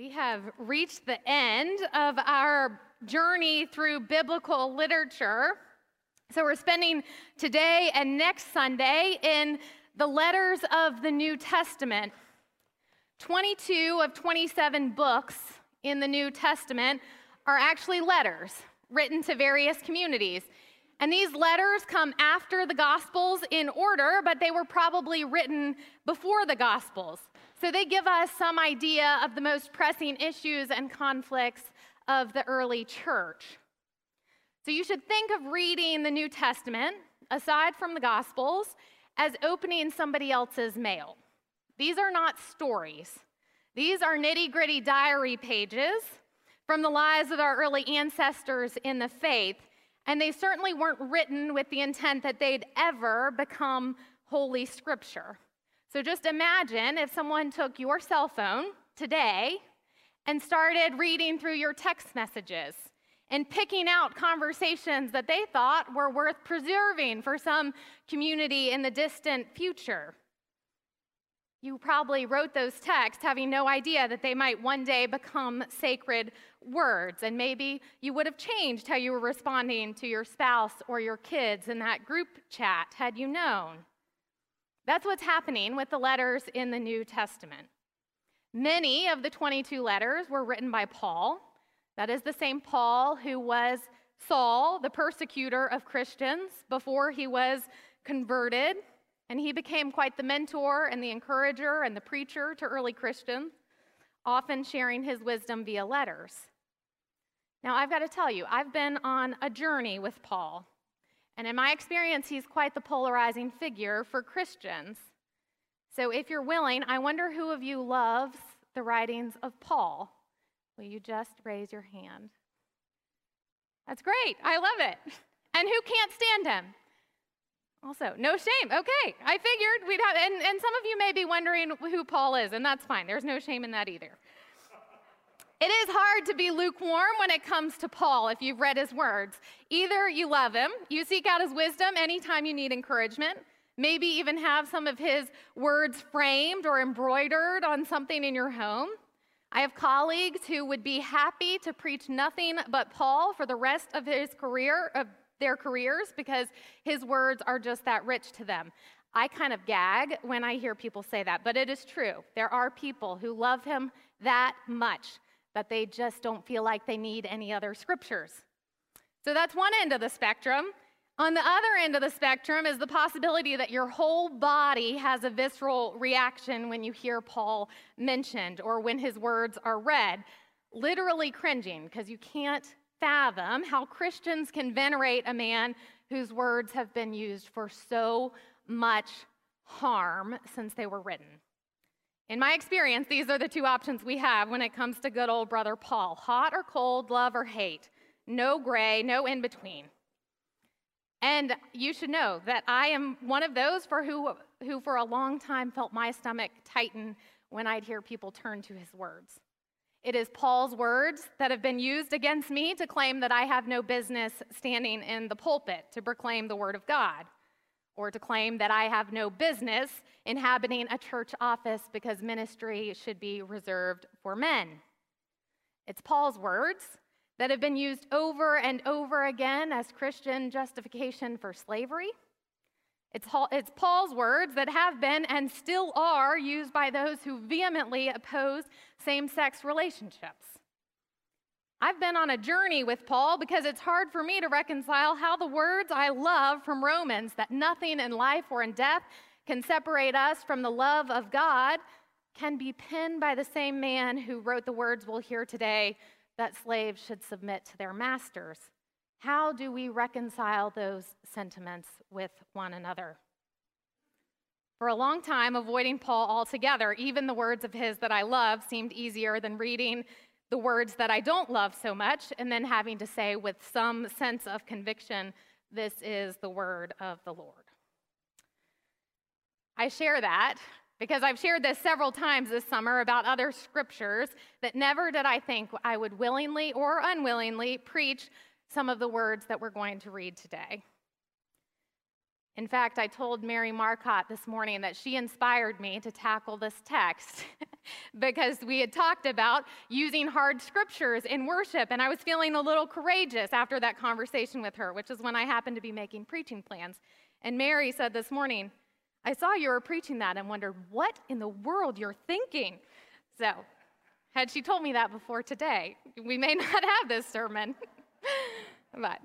We have reached the end of our journey through biblical literature. So we're spending today and next Sunday in the letters of the New Testament. 22 of 27 books in the New Testament are actually letters written to various communities. And these letters come after the Gospels in order, but they were probably written before the Gospels. So they give us some idea of the most pressing issues and conflicts of the early church. So you should think of reading the New Testament, aside from the Gospels, as opening somebody else's mail. These are not stories, these are nitty gritty diary pages from the lives of our early ancestors in the faith. And they certainly weren't written with the intent that they'd ever become Holy Scripture. So just imagine if someone took your cell phone today and started reading through your text messages and picking out conversations that they thought were worth preserving for some community in the distant future. You probably wrote those texts having no idea that they might one day become sacred words. And maybe you would have changed how you were responding to your spouse or your kids in that group chat had you known. That's what's happening with the letters in the New Testament. Many of the 22 letters were written by Paul. That is the same Paul who was Saul, the persecutor of Christians, before he was converted. And he became quite the mentor and the encourager and the preacher to early Christians, often sharing his wisdom via letters. Now, I've got to tell you, I've been on a journey with Paul. And in my experience, he's quite the polarizing figure for Christians. So if you're willing, I wonder who of you loves the writings of Paul? Will you just raise your hand? That's great. I love it. And who can't stand him? Also, no shame. Okay, I figured we'd have, and, and some of you may be wondering who Paul is, and that's fine. There's no shame in that either. It is hard to be lukewarm when it comes to Paul if you've read his words. Either you love him, you seek out his wisdom anytime you need encouragement, maybe even have some of his words framed or embroidered on something in your home. I have colleagues who would be happy to preach nothing but Paul for the rest of his career, of their careers, because his words are just that rich to them. I kind of gag when I hear people say that, but it is true. There are people who love him that much that they just don't feel like they need any other scriptures. So that's one end of the spectrum. On the other end of the spectrum is the possibility that your whole body has a visceral reaction when you hear Paul mentioned or when his words are read, literally cringing because you can't fathom how Christians can venerate a man whose words have been used for so much harm since they were written. In my experience, these are the two options we have when it comes to good old brother Paul hot or cold, love or hate. No gray, no in between. And you should know that I am one of those for who, who for a long time felt my stomach tighten when I'd hear people turn to his words. It is Paul's words that have been used against me to claim that I have no business standing in the pulpit to proclaim the word of God or to claim that I have no business inhabiting a church office because ministry should be reserved for men. It's Paul's words that have been used over and over again as Christian justification for slavery. It's, Paul's words that have been and still are used by those who vehemently oppose same sex relationships. I've been on a journey with Paul because it's hard for me to reconcile how the words I love from Romans, that nothing in life or in death can separate us from the love of God, can be penned by the same man who wrote the words we'll hear today that slaves should submit to their masters. How do we reconcile those sentiments with one another? For a long time, avoiding Paul altogether, even the words of his that I love, seemed easier than reading the words that I don't love so much, and then having to say with some sense of conviction, This is the word of the Lord. I share that because I've shared this several times this summer about other scriptures that never did I think I would willingly or unwillingly preach some of the words that we're going to read today. In fact, I told Mary Marcotte this morning that she inspired me to tackle this text because we had talked about using hard scriptures in worship, and I was feeling a little courageous after that conversation with her, which is when I happened to be making preaching plans. And Mary said this morning, I saw you were preaching that and wondered what in the world you're thinking. So, had she told me that before today, we may not have this sermon. but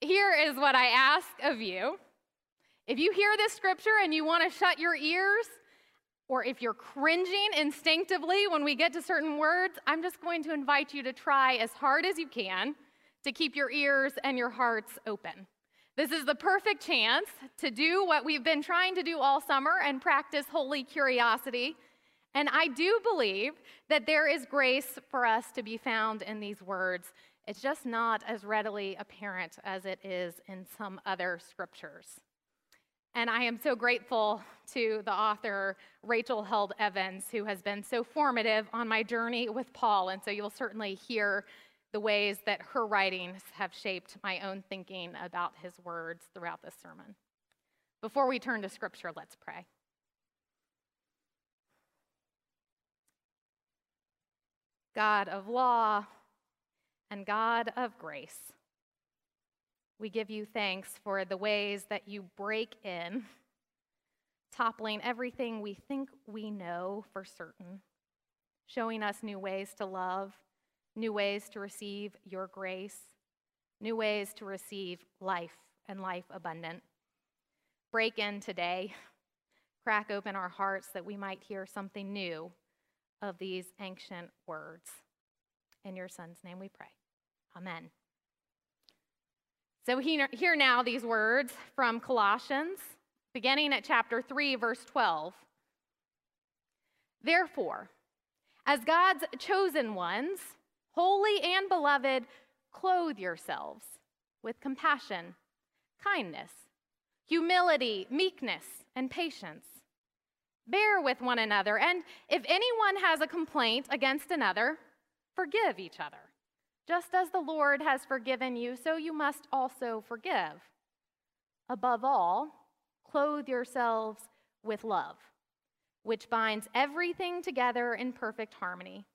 here is what I ask of you. If you hear this scripture and you want to shut your ears, or if you're cringing instinctively when we get to certain words, I'm just going to invite you to try as hard as you can to keep your ears and your hearts open. This is the perfect chance to do what we've been trying to do all summer and practice holy curiosity. And I do believe that there is grace for us to be found in these words it's just not as readily apparent as it is in some other scriptures. And I am so grateful to the author, Rachel Held Evans, who has been so formative on my journey with Paul. And so you'll certainly hear the ways that her writings have shaped my own thinking about his words throughout this sermon. Before we turn to scripture, let's pray. God of law, and God of grace, we give you thanks for the ways that you break in, toppling everything we think we know for certain, showing us new ways to love, new ways to receive your grace, new ways to receive life and life abundant. Break in today, crack open our hearts that we might hear something new of these ancient words. In your Son's name we pray. Amen. So, hear now these words from Colossians, beginning at chapter 3, verse 12. Therefore, as God's chosen ones, holy and beloved, clothe yourselves with compassion, kindness, humility, meekness, and patience. Bear with one another, and if anyone has a complaint against another, forgive each other. Just as the Lord has forgiven you, so you must also forgive. Above all, clothe yourselves with love, which binds everything together in perfect harmony.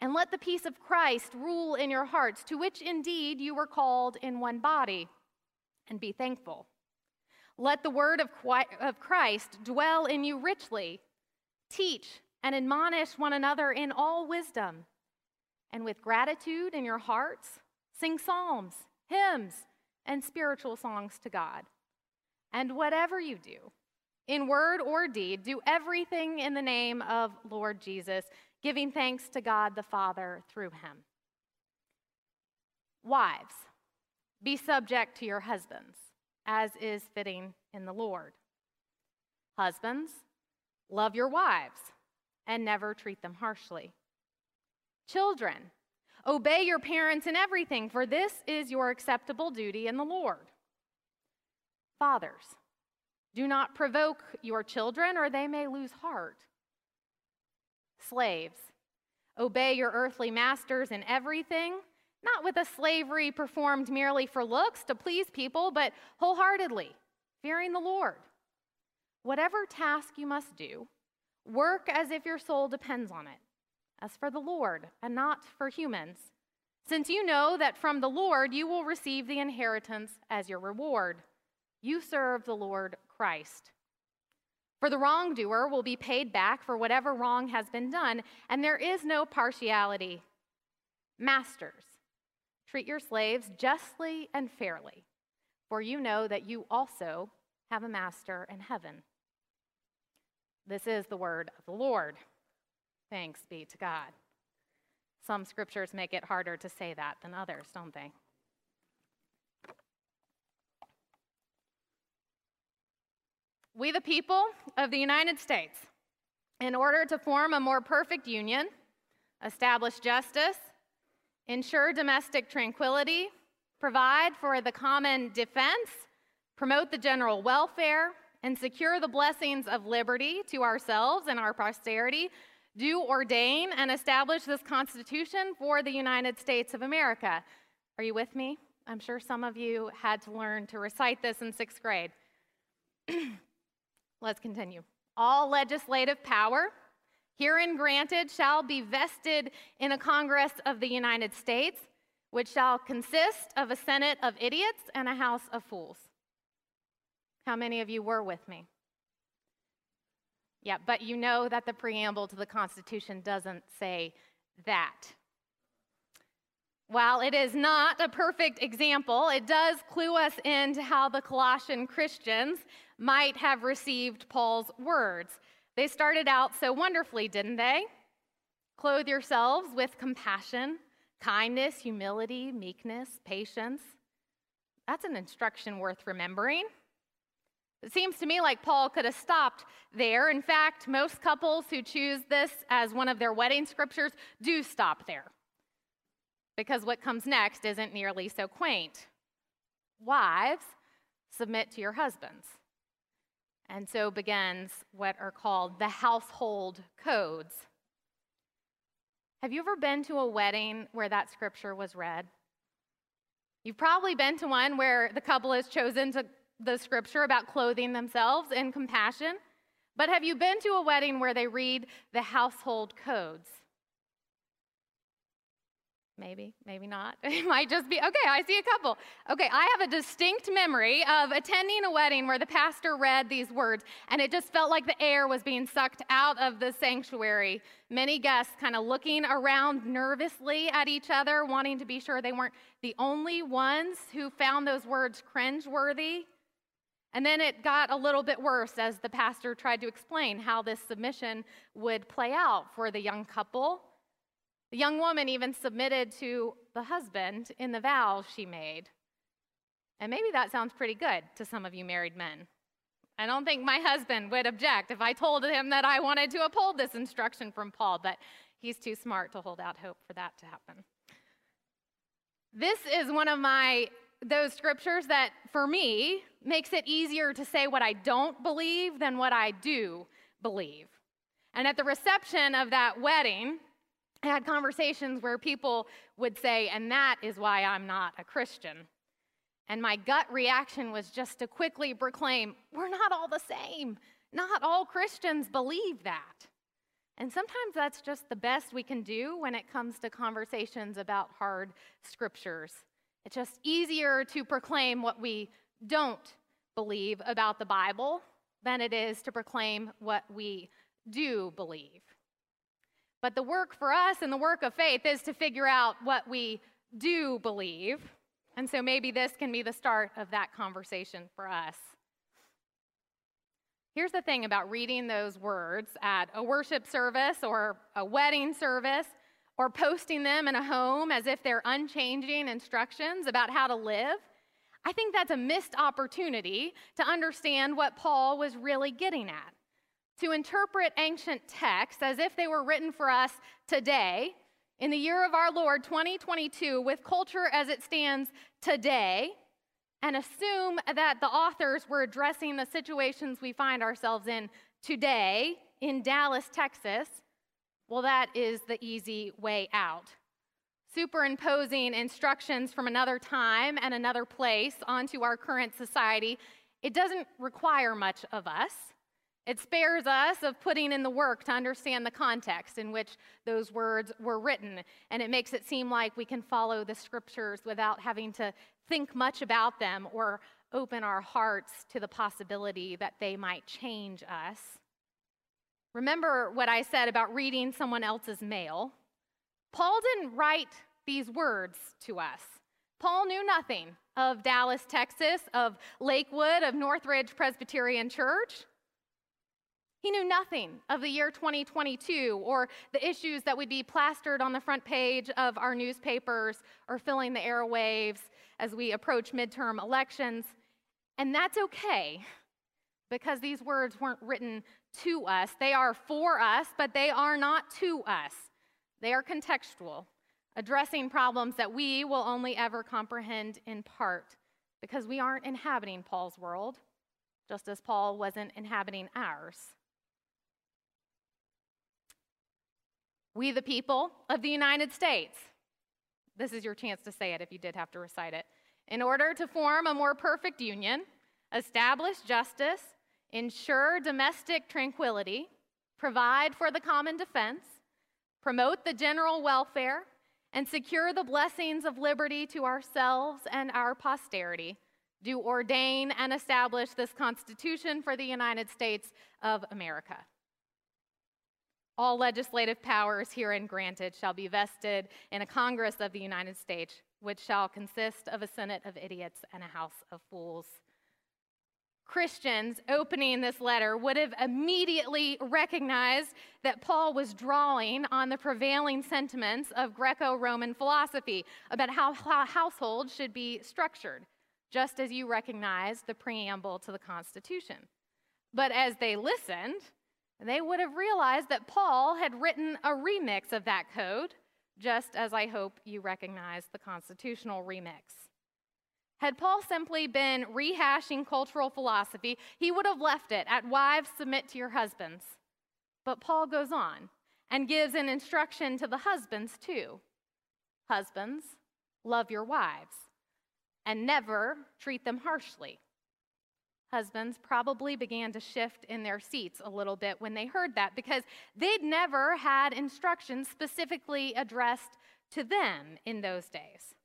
And let the peace of Christ rule in your hearts, to which indeed you were called in one body, and be thankful. Let the word of Christ dwell in you richly. Teach and admonish one another in all wisdom and with gratitude in your hearts, sing psalms, hymns, and spiritual songs to God. And whatever you do, in word or deed, do everything in the name of Lord Jesus, giving thanks to God the Father through him. Wives, be subject to your husbands, as is fitting in the Lord. Husbands, love your wives and never treat them harshly. Children, obey your parents in everything, for this is your acceptable duty in the Lord. Fathers, do not provoke your children, or they may lose heart. Slaves, obey your earthly masters in everything, not with a slavery performed merely for looks to please people, but wholeheartedly, fearing the Lord. Whatever task you must do, work as if your soul depends on it as for the Lord and not for humans, since you know that from the Lord you will receive the inheritance as your reward. You serve the Lord Christ. For the wrongdoer will be paid back for whatever wrong has been done, and there is no partiality. Masters, treat your slaves justly and fairly, for you know that you also have a master in heaven. This is the word of the Lord. Thanks be to God. Some scriptures make it harder to say that than others, don't they? We, the people of the United States, in order to form a more perfect union, establish justice, ensure domestic tranquility, provide for the common defense, promote the general welfare, and secure the blessings of liberty to ourselves and our posterity, do ordain and establish this Constitution for the United States of America. Are you with me? I'm sure some of you had to learn to recite this in sixth grade. Let's continue. All legislative power herein granted shall be vested in a Congress of the United States, which shall consist of a Senate of idiots and a House of fools. How many of you were with me? Yeah, but you know that the preamble to the Constitution doesn't say that. While it is not a perfect example, it does clue us into how the Colossian Christians might have received Paul's words. They started out so wonderfully, didn't they? Clothe yourselves with compassion, kindness, humility, meekness, patience. That's an instruction worth remembering. It seems to me like Paul could have stopped there. In fact, most couples who choose this as one of their wedding scriptures do stop there because what comes next isn't nearly so quaint. Wives, submit to your husbands. And so begins what are called the household codes. Have you ever been to a wedding where that scripture was read? You've probably been to one where the couple has chosen to, the scripture about clothing themselves in compassion. But have you been to a wedding where they read the household codes? Maybe, maybe not. It might just be, okay, I see a couple. Okay, I have a distinct memory of attending a wedding where the pastor read these words, and it just felt like the air was being sucked out of the sanctuary. Many guests kind of looking around nervously at each other, wanting to be sure they weren't the only ones who found those words cringeworthy. And then it got a little bit worse as the pastor tried to explain how this submission would play out for the young couple. The young woman even submitted to the husband in the vows she made. And maybe that sounds pretty good to some of you married men. I don't think my husband would object if I told him that I wanted to uphold this instruction from Paul, but he's too smart to hold out hope for that to happen. This is one of my those scriptures that for me makes it easier to say what I don't believe than what I do believe. And at the reception of that wedding, I had conversations where people would say, and that is why I'm not a Christian. And my gut reaction was just to quickly proclaim, we're not all the same. Not all Christians believe that. And sometimes that's just the best we can do when it comes to conversations about hard scriptures. It's just easier to proclaim what we don't believe about the Bible than it is to proclaim what we do believe. But the work for us and the work of faith is to figure out what we do believe. And so maybe this can be the start of that conversation for us. Here's the thing about reading those words at a worship service or a wedding service or posting them in a home as if they're unchanging instructions about how to live. I think that's a missed opportunity to understand what Paul was really getting at to interpret ancient texts as if they were written for us today, in the year of our Lord 2022, with culture as it stands today, and assume that the authors were addressing the situations we find ourselves in today in Dallas, Texas, well, that is the easy way out. Superimposing instructions from another time and another place onto our current society, it doesn't require much of us. It spares us of putting in the work to understand the context in which those words were written, and it makes it seem like we can follow the scriptures without having to think much about them or open our hearts to the possibility that they might change us. Remember what I said about reading someone else's mail? Paul didn't write these words to us. Paul knew nothing of Dallas, Texas, of Lakewood, of Northridge Presbyterian Church. He knew nothing of the year 2022 or the issues that would be plastered on the front page of our newspapers or filling the airwaves as we approach midterm elections. And that's okay because these words weren't written to us. They are for us, but they are not to us. They are contextual, addressing problems that we will only ever comprehend in part because we aren't inhabiting Paul's world, just as Paul wasn't inhabiting ours. We, the people of the United States. This is your chance to say it if you did have to recite it. in order to form a more perfect union, establish justice, ensure domestic tranquility, provide for the common defense, promote the general welfare, and secure the blessings of liberty to ourselves and our posterity, do ordain and establish this Constitution for the United States of America. All legislative powers herein granted shall be vested in a Congress of the United States, which shall consist of a Senate of idiots and a House of fools. Christians opening this letter would have immediately recognized that Paul was drawing on the prevailing sentiments of Greco Roman philosophy about how, how households should be structured, just as you recognize the preamble to the Constitution. But as they listened, they would have realized that Paul had written a remix of that code, just as I hope you recognize the constitutional remix. Had Paul simply been rehashing cultural philosophy, he would have left it at wives submit to your husbands. But Paul goes on and gives an instruction to the husbands too. Husbands, love your wives and never treat them harshly. Husbands probably began to shift in their seats a little bit when they heard that because they'd never had instructions specifically addressed to them in those days.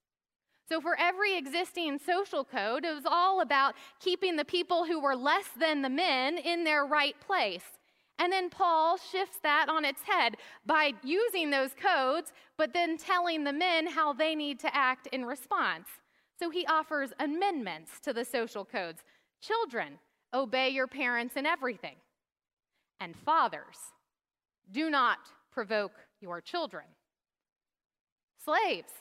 So, for every existing social code, it was all about keeping the people who were less than the men in their right place. And then Paul shifts that on its head by using those codes, but then telling the men how they need to act in response. So he offers amendments to the social codes. Children, obey your parents in everything. And fathers, do not provoke your children. Slaves,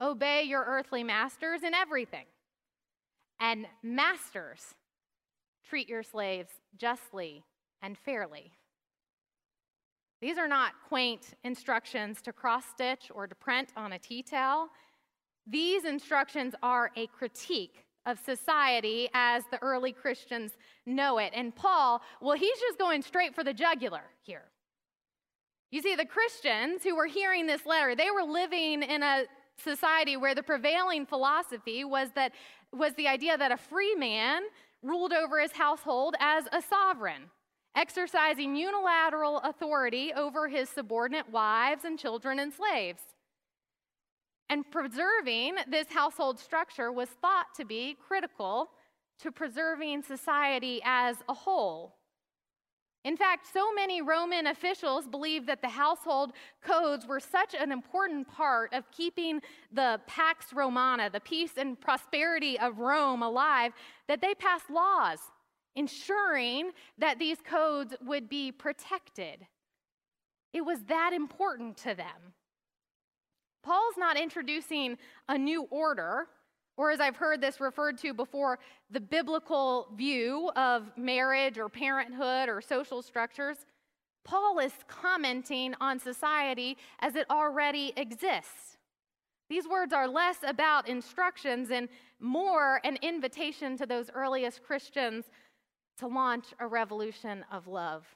Obey your earthly masters in everything. And masters, treat your slaves justly and fairly. These are not quaint instructions to cross stitch or to print on a tea towel. These instructions are a critique of society as the early Christians know it. And Paul, well, he's just going straight for the jugular here. You see, the Christians who were hearing this letter, they were living in a society where the prevailing philosophy was that was the idea that a free man ruled over his household as a sovereign, exercising unilateral authority over his subordinate wives and children and slaves. And preserving this household structure was thought to be critical to preserving society as a whole. In fact, so many Roman officials believed that the household codes were such an important part of keeping the Pax Romana, the peace and prosperity of Rome, alive, that they passed laws ensuring that these codes would be protected. It was that important to them. Paul's not introducing a new order or, as I've heard this referred to before, the biblical view of marriage or parenthood or social structures, Paul is commenting on society as it already exists. These words are less about instructions and more an invitation to those earliest Christians to launch a revolution of love.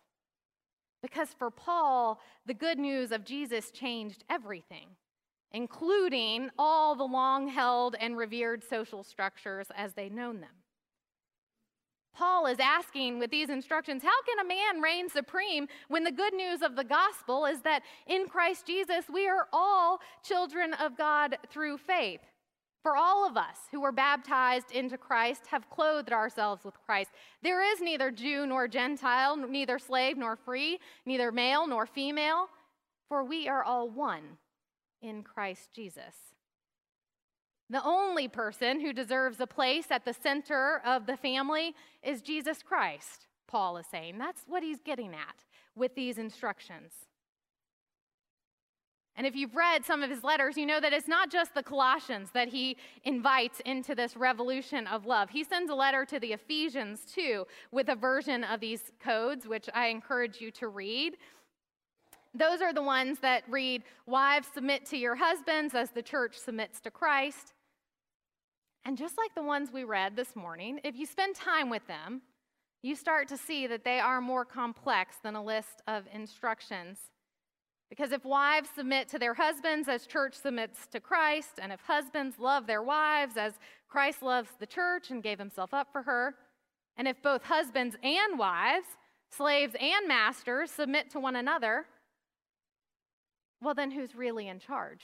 Because for Paul, the good news of Jesus changed everything including all the long held and revered social structures as they'd known them. Paul is asking with these instructions how can a man reign supreme when the good news of the gospel is that in Christ Jesus we are all children of God through faith? For all of us who were baptized into Christ have clothed ourselves with Christ. There is neither Jew nor Gentile, neither slave nor free, neither male nor female, for we are all one in Christ Jesus. The only person who deserves a place at the center of the family is Jesus Christ, Paul is saying. That's what he's getting at with these instructions. And if you've read some of his letters, you know that it's not just the Colossians that he invites into this revolution of love. He sends a letter to the Ephesians too with a version of these codes, which I encourage you to read. Those are the ones that read, Wives, submit to your husbands as the church submits to Christ. And just like the ones we read this morning, if you spend time with them, you start to see that they are more complex than a list of instructions. Because if wives submit to their husbands as church submits to Christ, and if husbands love their wives as Christ loves the church and gave himself up for her, and if both husbands and wives, slaves and masters submit to one another, well, then who's really in charge?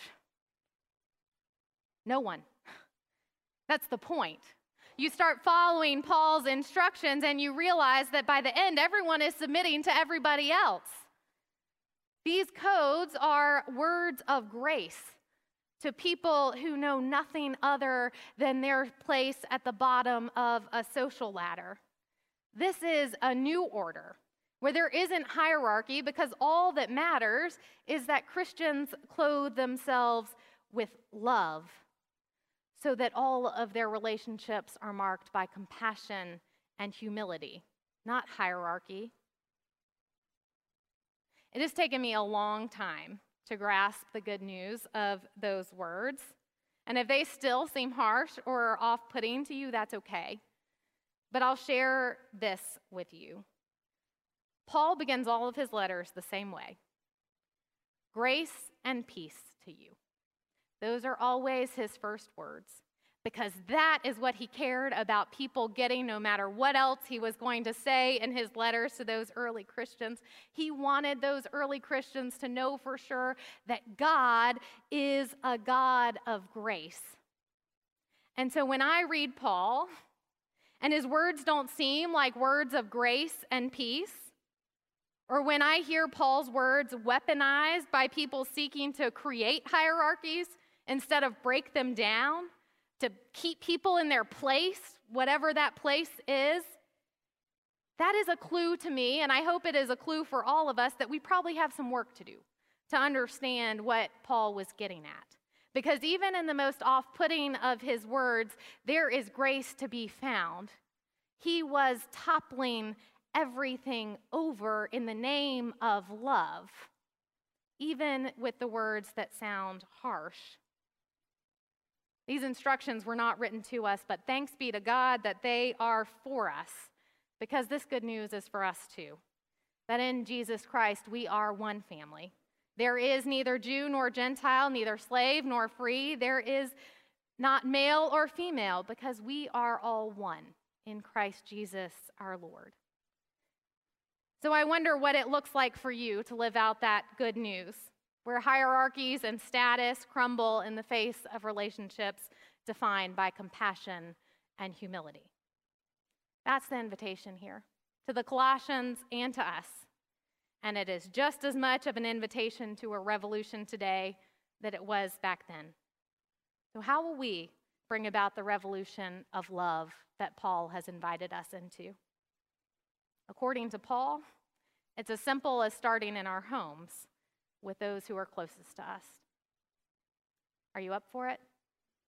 No one. That's the point. You start following Paul's instructions and you realize that by the end, everyone is submitting to everybody else. These codes are words of grace to people who know nothing other than their place at the bottom of a social ladder. This is a new order where there isn't hierarchy because all that matters is that Christians clothe themselves with love so that all of their relationships are marked by compassion and humility, not hierarchy. It has taken me a long time to grasp the good news of those words. And if they still seem harsh or off putting to you, that's okay. But I'll share this with you. Paul begins all of his letters the same way grace and peace to you. Those are always his first words because that is what he cared about people getting no matter what else he was going to say in his letters to those early Christians. He wanted those early Christians to know for sure that God is a God of grace. And so when I read Paul, and his words don't seem like words of grace and peace, or when I hear Paul's words weaponized by people seeking to create hierarchies instead of break them down, to keep people in their place, whatever that place is, that is a clue to me, and I hope it is a clue for all of us that we probably have some work to do to understand what Paul was getting at. Because even in the most off putting of his words, there is grace to be found. He was toppling everything over in the name of love, even with the words that sound harsh. These instructions were not written to us, but thanks be to God that they are for us, because this good news is for us too. That in Jesus Christ we are one family. There is neither Jew nor Gentile, neither slave nor free. There is not male or female, because we are all one in Christ Jesus our Lord. So I wonder what it looks like for you to live out that good news where hierarchies and status crumble in the face of relationships defined by compassion and humility. That's the invitation here to the Colossians and to us. And it is just as much of an invitation to a revolution today that it was back then. So, how will we bring about the revolution of love that Paul has invited us into? According to Paul, it's as simple as starting in our homes with those who are closest to us. Are you up for it?